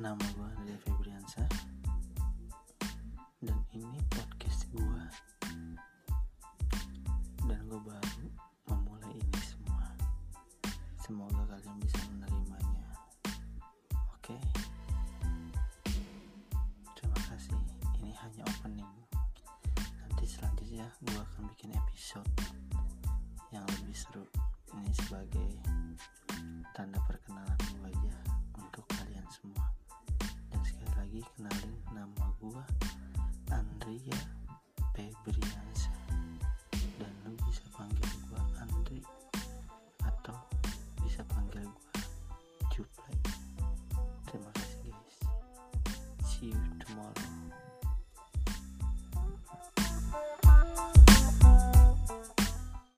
Nama gue Andrea Febriansa Dan ini podcast gue Dan gue baru memulai ini semua. Semoga kalian bisa menerimanya. Oke? Terima kasih. Ini hanya opening. Nanti selanjutnya gue akan bikin episode Yang lebih seru. Ini sebagai lagi kenalin nama gua Andrea Febriansyah dan lu bisa panggil gua Andre atau bisa panggil gua Cuplai terima kasih guys. See you tomorrow.